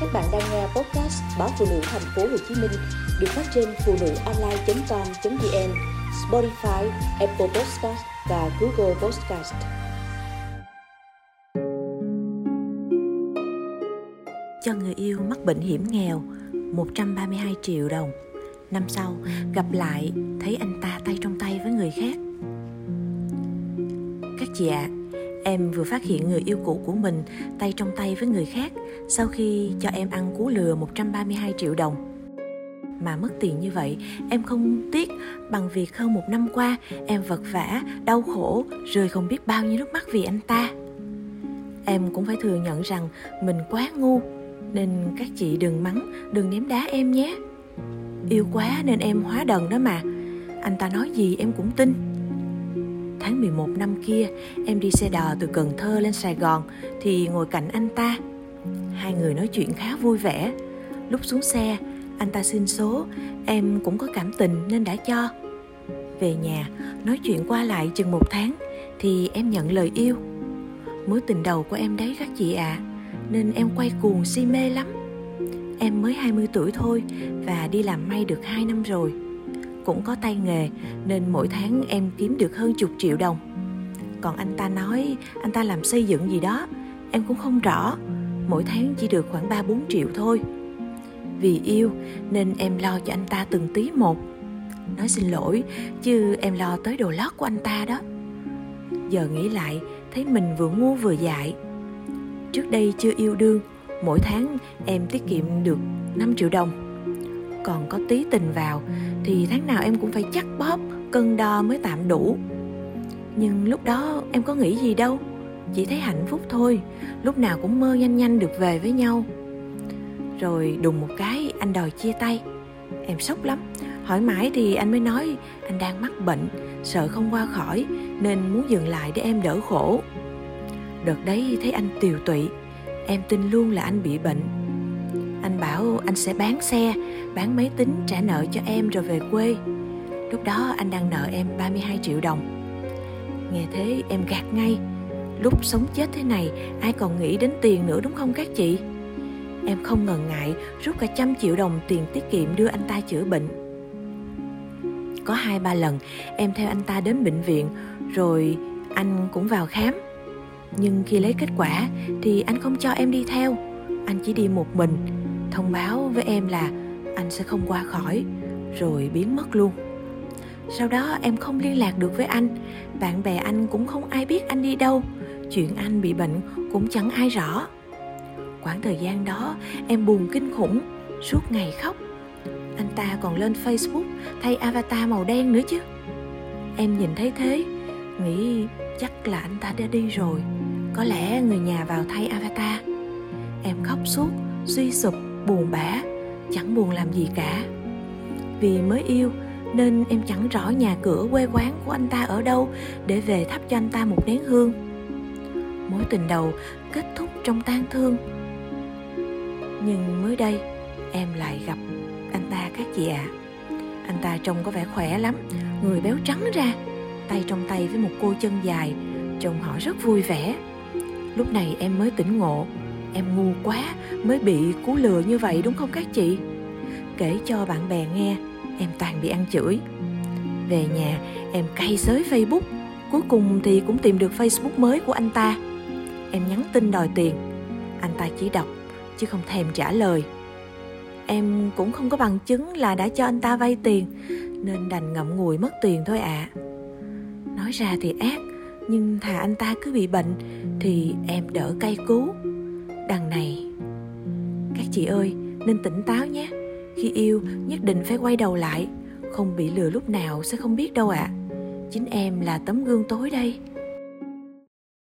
Các bạn đang nghe podcast báo phụ nữ thành phố Hồ Chí Minh được phát trên phụ nữ online.com.vn, Spotify, Apple Podcast và Google Podcast. Cho người yêu mắc bệnh hiểm nghèo 132 triệu đồng. Năm sau gặp lại thấy anh ta tay trong tay với người khác. Các chị ạ, à, em vừa phát hiện người yêu cũ của mình tay trong tay với người khác sau khi cho em ăn cú lừa 132 triệu đồng. Mà mất tiền như vậy, em không tiếc bằng việc hơn một năm qua em vật vả đau khổ, rơi không biết bao nhiêu nước mắt vì anh ta. Em cũng phải thừa nhận rằng mình quá ngu, nên các chị đừng mắng, đừng ném đá em nhé. Yêu quá nên em hóa đần đó mà. Anh ta nói gì em cũng tin tháng 11 năm kia, em đi xe đò từ Cần Thơ lên Sài Gòn thì ngồi cạnh anh ta. Hai người nói chuyện khá vui vẻ. Lúc xuống xe, anh ta xin số, em cũng có cảm tình nên đã cho. Về nhà, nói chuyện qua lại chừng một tháng thì em nhận lời yêu. Mối tình đầu của em đấy các chị ạ, à, nên em quay cuồng si mê lắm. Em mới 20 tuổi thôi và đi làm may được 2 năm rồi cũng có tay nghề, nên mỗi tháng em kiếm được hơn chục triệu đồng. Còn anh ta nói, anh ta làm xây dựng gì đó, em cũng không rõ. Mỗi tháng chỉ được khoảng ba bốn triệu thôi. Vì yêu, nên em lo cho anh ta từng tí một. Nói xin lỗi, chứ em lo tới đồ lót của anh ta đó. Giờ nghĩ lại, thấy mình vừa ngu vừa dại. Trước đây chưa yêu đương, mỗi tháng em tiết kiệm được 5 triệu đồng còn có tí tình vào, thì tháng nào em cũng phải chắc bóp, cân đo mới tạm đủ. Nhưng lúc đó em có nghĩ gì đâu, chỉ thấy hạnh phúc thôi, lúc nào cũng mơ nhanh nhanh được về với nhau. Rồi đùng một cái, anh đòi chia tay. Em sốc lắm, hỏi mãi thì anh mới nói, anh đang mắc bệnh, sợ không qua khỏi, nên muốn dừng lại để em đỡ khổ. Đợt đấy thấy anh tiều tụy, em tin luôn là anh bị bệnh anh bảo anh sẽ bán xe, bán máy tính trả nợ cho em rồi về quê. Lúc đó anh đang nợ em 32 triệu đồng. Nghe thế em gạt ngay. Lúc sống chết thế này, ai còn nghĩ đến tiền nữa đúng không các chị? Em không ngần ngại rút cả trăm triệu đồng tiền tiết kiệm đưa anh ta chữa bệnh. Có hai ba lần em theo anh ta đến bệnh viện rồi anh cũng vào khám. Nhưng khi lấy kết quả thì anh không cho em đi theo. Anh chỉ đi một mình thông báo với em là anh sẽ không qua khỏi, rồi biến mất luôn. Sau đó em không liên lạc được với anh, bạn bè anh cũng không ai biết anh đi đâu, chuyện anh bị bệnh cũng chẳng ai rõ. Khoảng thời gian đó, em buồn kinh khủng, suốt ngày khóc. Anh ta còn lên facebook thay avatar màu đen nữa chứ. Em nhìn thấy thế, nghĩ chắc là anh ta đã đi rồi, có lẽ người nhà vào thay avatar. Em khóc suốt, suy sụp buồn bã, chẳng buồn làm gì cả. Vì mới yêu, nên em chẳng rõ nhà cửa quê quán của anh ta ở đâu để về thắp cho anh ta một nén hương. Mối tình đầu kết thúc trong tang thương. Nhưng mới đây, em lại gặp anh ta các chị ạ? À. anh ta trông có vẻ khỏe lắm, người béo trắng ra, tay trong tay với một cô chân dài, trông họ rất vui vẻ. Lúc này em mới tỉnh ngộ em ngu quá, mới bị cú lừa như vậy đúng không các chị? Kể cho bạn bè nghe, em toàn bị ăn chửi. Về nhà, em cay xới facebook. Cuối cùng thì cũng tìm được facebook mới của anh ta. Em nhắn tin đòi tiền. Anh ta chỉ đọc, chứ không thèm trả lời. Em cũng không có bằng chứng là đã cho anh ta vay tiền, nên đành ngậm ngùi mất tiền thôi ạ. À. nói ra thì ác, nhưng thà anh ta cứ bị bệnh, thì em đỡ cay cú đằng này. Các chị ơi, nên tỉnh táo nhé. Khi yêu, nhất định phải quay đầu lại. Không bị lừa lúc nào sẽ không biết đâu ạ. À. chính em là tấm gương tối đây.